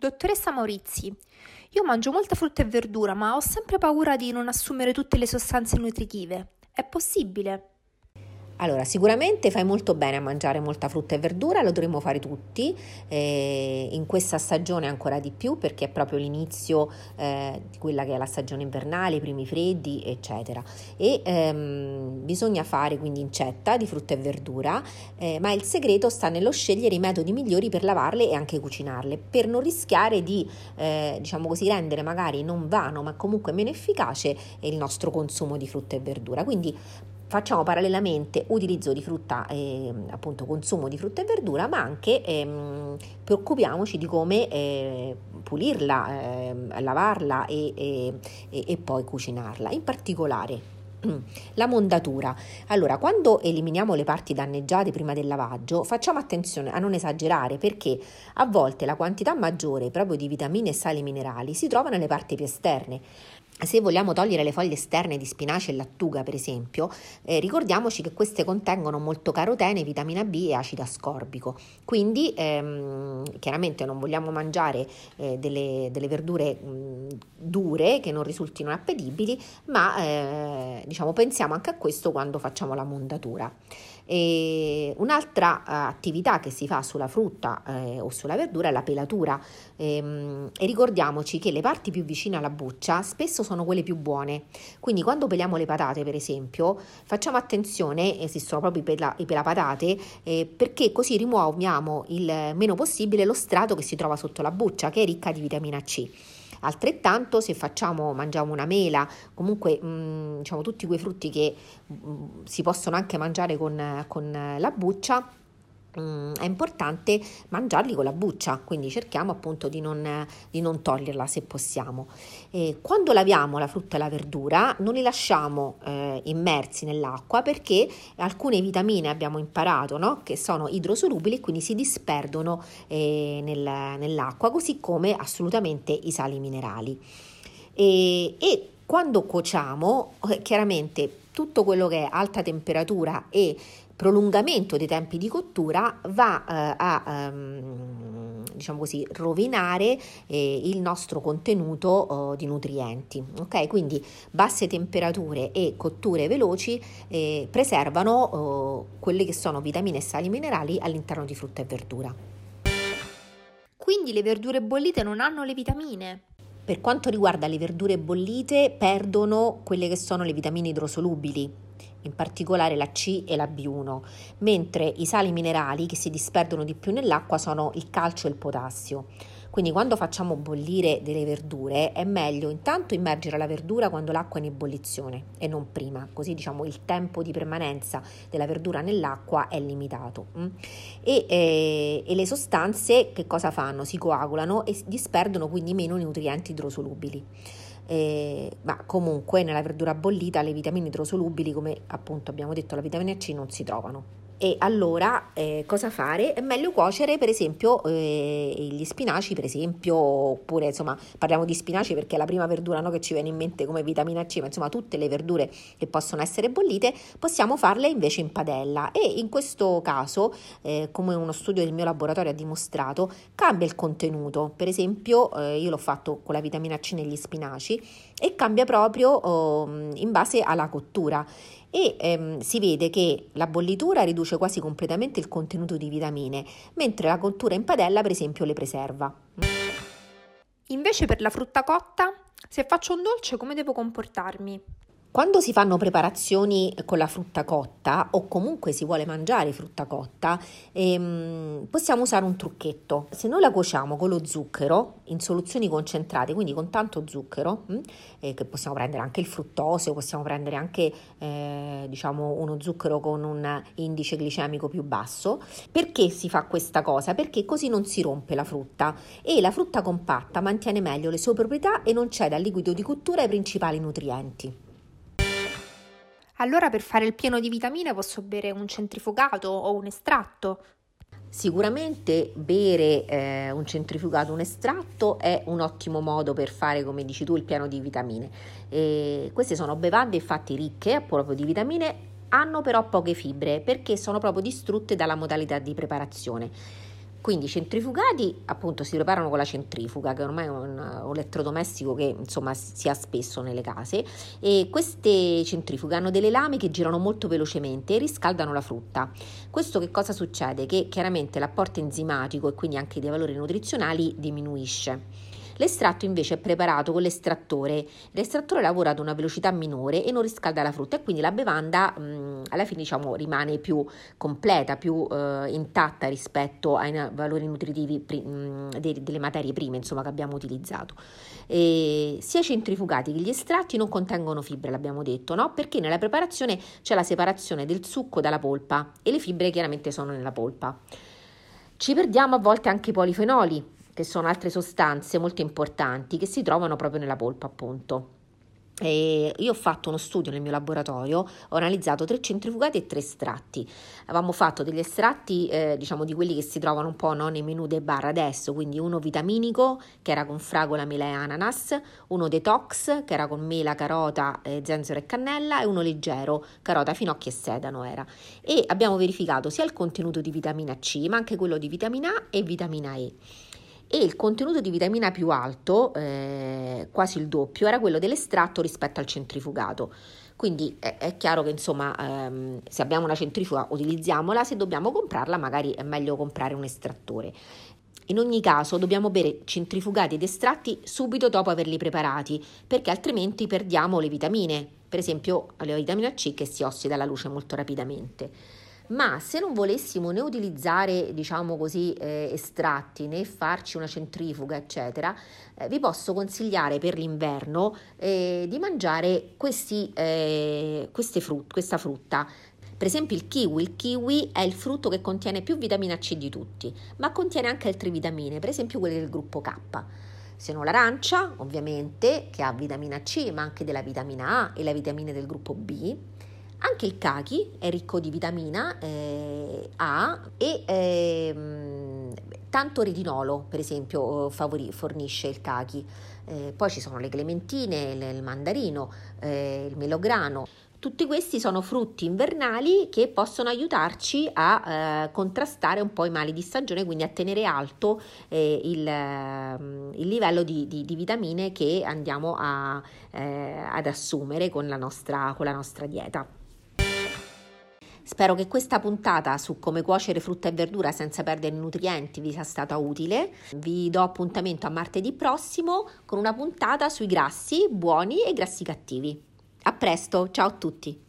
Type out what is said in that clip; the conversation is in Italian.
Dottoressa Maurizi, io mangio molta frutta e verdura, ma ho sempre paura di non assumere tutte le sostanze nutritive. È possibile? Allora, sicuramente fai molto bene a mangiare molta frutta e verdura, lo dovremmo fare tutti, eh, in questa stagione ancora di più perché è proprio l'inizio eh, di quella che è la stagione invernale, i primi freddi, eccetera. E ehm, bisogna fare quindi incetta di frutta e verdura, eh, ma il segreto sta nello scegliere i metodi migliori per lavarle e anche cucinarle, per non rischiare di, eh, diciamo così, rendere magari non vano, ma comunque meno efficace il nostro consumo di frutta e verdura. Quindi facciamo parallelamente utilizzo di frutta, eh, appunto consumo di frutta e verdura, ma anche ehm, preoccupiamoci di come eh, pulirla, eh, lavarla e, e, e poi cucinarla. In particolare la mondatura. Allora, quando eliminiamo le parti danneggiate prima del lavaggio, facciamo attenzione a non esagerare perché a volte la quantità maggiore proprio di vitamine e sali minerali si trova nelle parti più esterne se vogliamo togliere le foglie esterne di spinaci e lattuga, per esempio, eh, ricordiamoci che queste contengono molto carotene, vitamina B e acido ascorbico. Quindi, ehm, chiaramente non vogliamo mangiare eh, delle, delle, verdure mh, dure che non risultino appetibili, ma eh, diciamo, pensiamo anche a questo quando facciamo la mondatura. E un'altra uh, attività che si fa sulla frutta eh, o sulla verdura è la pelatura ehm, e ricordiamoci che le parti più vicine alla buccia spesso sono quelle più buone. Quindi quando peliamo le patate, per esempio, facciamo attenzione, esistono proprio i, pela, i pelapatate, eh, perché così rimuoviamo il meno possibile lo strato che si trova sotto la buccia, che è ricca di vitamina C. Altrettanto se facciamo, mangiamo una mela, comunque mh, mm, diciamo tutti quei frutti che mh, mm, si possono anche mangiare con, con la buccia, Mm, è importante mangiarli con la buccia, quindi cerchiamo appunto di non, di non toglierla se possiamo. E quando laviamo la frutta e la verdura non li lasciamo eh, immersi nell'acqua perché alcune vitamine abbiamo imparato no? che sono idrosolubili e quindi si disperdono eh, nel, nell'acqua, così come assolutamente i sali minerali. E, e quando cuociamo, eh, chiaramente tutto quello che è alta temperatura e prolungamento dei tempi di cottura va eh, a ehm, diciamo così rovinare eh, il nostro contenuto oh, di nutrienti ok? Quindi basse temperature e cotture veloci eh, preservano oh, quelle che sono vitamine e sali minerali all'interno di frutta e verdura. Quindi le verdure bollite non hanno le vitamine? Per quanto riguarda le verdure bollite perdono quelle che sono le vitamine idrosolubili in particolare la C e la B1, mentre i sali minerali che si disperdono di più nell'acqua sono il calcio e il potassio. Quindi quando facciamo bollire delle verdure è meglio intanto immergere la verdura quando l'acqua è in ebollizione e non prima, così diciamo il tempo di permanenza della verdura nell'acqua è limitato. Mm? E, eh, e le sostanze che cosa fanno? Si coagulano e disperdono quindi meno nutrienti idrosolubili eh, ma comunque nella verdura bollita le vitamine idrosolubili, come appunto abbiamo detto la vitamina C, non si trovano. E allora eh, cosa fare? È meglio cuocere per esempio eh, gli spinaci, per esempio, oppure insomma parliamo di spinaci perché è la prima verdura no, che ci viene in mente come vitamina C, ma insomma tutte le verdure che possono essere bollite possiamo farle invece in padella e in questo caso, eh, come uno studio del mio laboratorio ha dimostrato, cambia il contenuto. Per esempio eh, io l'ho fatto con la vitamina C negli spinaci e cambia proprio oh, in base alla cottura e ehm, si vede che la bollitura riduce quasi completamente il contenuto di vitamine, mentre la cottura in padella per esempio le preserva. Invece per la frutta cotta, se faccio un dolce come devo comportarmi? Quando si fanno preparazioni con la frutta cotta o comunque si vuole mangiare frutta cotta, ehm, possiamo usare un trucchetto. Se noi la cuociamo con lo zucchero in soluzioni concentrate, quindi con tanto zucchero, mh, hm, eh, che possiamo prendere anche il fruttosio, possiamo prendere anche eh, diciamo uno zucchero con un indice glicemico più basso, perché si fa questa cosa? Perché così non si rompe la frutta e la frutta compatta mantiene meglio le sue proprietà e non cede al liquido di cottura i principali nutrienti. Allora per fare il pieno di vitamine posso bere un centrifugato o un estratto? Sicuramente bere eh, un centrifugato, un estratto è un ottimo modo per fare, come dici tu, il pieno di vitamine. E queste sono bevande infatti ricche proprio di vitamine, hanno però poche fibre perché sono proprio distrutte dalla modalità di preparazione. Quindi i centrifugati appunto si preparano con la centrifuga, che ormai è un, un elettrodomestico che insomma si ha spesso nelle case e queste centrifughe hanno delle lame che girano molto velocemente e riscaldano la frutta. Questo che cosa succede? Che chiaramente l'apporto enzimatico e quindi anche dei valori nutrizionali diminuisce. L'estratto invece è preparato con l'estrattore. L'estrattore lavora ad una velocità minore e non riscalda la frutta e quindi la bevanda mh, alla fine diciamo, rimane più completa, più eh, intatta rispetto ai valori nutritivi pri- mh, de- delle materie prime insomma, che abbiamo utilizzato. E sia i centrifugati che gli estratti non contengono fibre, l'abbiamo detto, no? perché nella preparazione c'è la separazione del succo dalla polpa e le fibre chiaramente sono nella polpa. Ci perdiamo a volte anche i polifenoli, che sono altre sostanze molto importanti che si trovano proprio nella polpa, appunto. E io ho fatto uno studio nel mio laboratorio, ho analizzato tre centrifugati e tre estratti. Avevamo fatto degli estratti, eh, diciamo di quelli che si trovano un po' no, nei menù dei bar adesso, quindi uno vitaminico che era con fragola, mela e ananas, uno detox che era con mela, carota, eh, zenzero e cannella e uno leggero, carota, finocchio e sedano era. E abbiamo verificato sia il contenuto di vitamina C, ma anche quello di vitamina A e vitamina E e il contenuto di vitamina più alto, eh, quasi il doppio, era quello dell'estratto rispetto al centrifugato. Quindi è, è chiaro che insomma ehm, se abbiamo una centrifuga utilizziamola, se dobbiamo comprarla magari è meglio comprare un estrattore. In ogni caso dobbiamo bere centrifugati ed estratti subito dopo averli preparati, perché altrimenti perdiamo le vitamine, per esempio la vitamina C che si ossida alla luce molto rapidamente ma se non volessimo né utilizzare, diciamo così, eh, estratti né farci una centrifuga, eccetera, eh, vi posso consigliare per l'inverno eh, di mangiare questi, eh, frut- questa frutta. Per esempio il kiwi, il kiwi è il frutto che contiene più vitamina C di tutti, ma contiene anche altre vitamine, per esempio quelle del gruppo K se non l'arancia, ovviamente, che ha vitamina C, ma anche della vitamina A e le vitamine del gruppo B. Anche il kaki è ricco di vitamina eh, A e eh, tanto retinolo, per esempio, favori, fornisce il kaki. Eh, poi ci sono le clementine, il, il mandarino, eh, il melograno. Tutti questi sono frutti invernali che possono aiutarci a eh, contrastare un po' i mali di stagione, quindi a tenere alto eh, il, il, livello di, di, di, vitamine che andiamo a, eh, ad assumere con la nostra, con la nostra dieta. Spero che questa puntata su come cuocere frutta e verdura senza perdere nutrienti vi sia stata utile. Vi do appuntamento a martedì prossimo con una puntata sui grassi buoni e grassi cattivi. A presto, ciao a tutti!